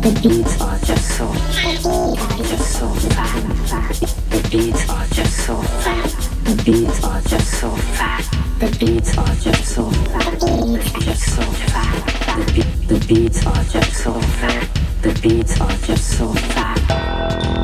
The beats are just so, just so fat. The beats are just so fat. The beats are just so fat. The beats are just so fat. Just so fat. The, be- the beats are just so fat. The beats are just so fat.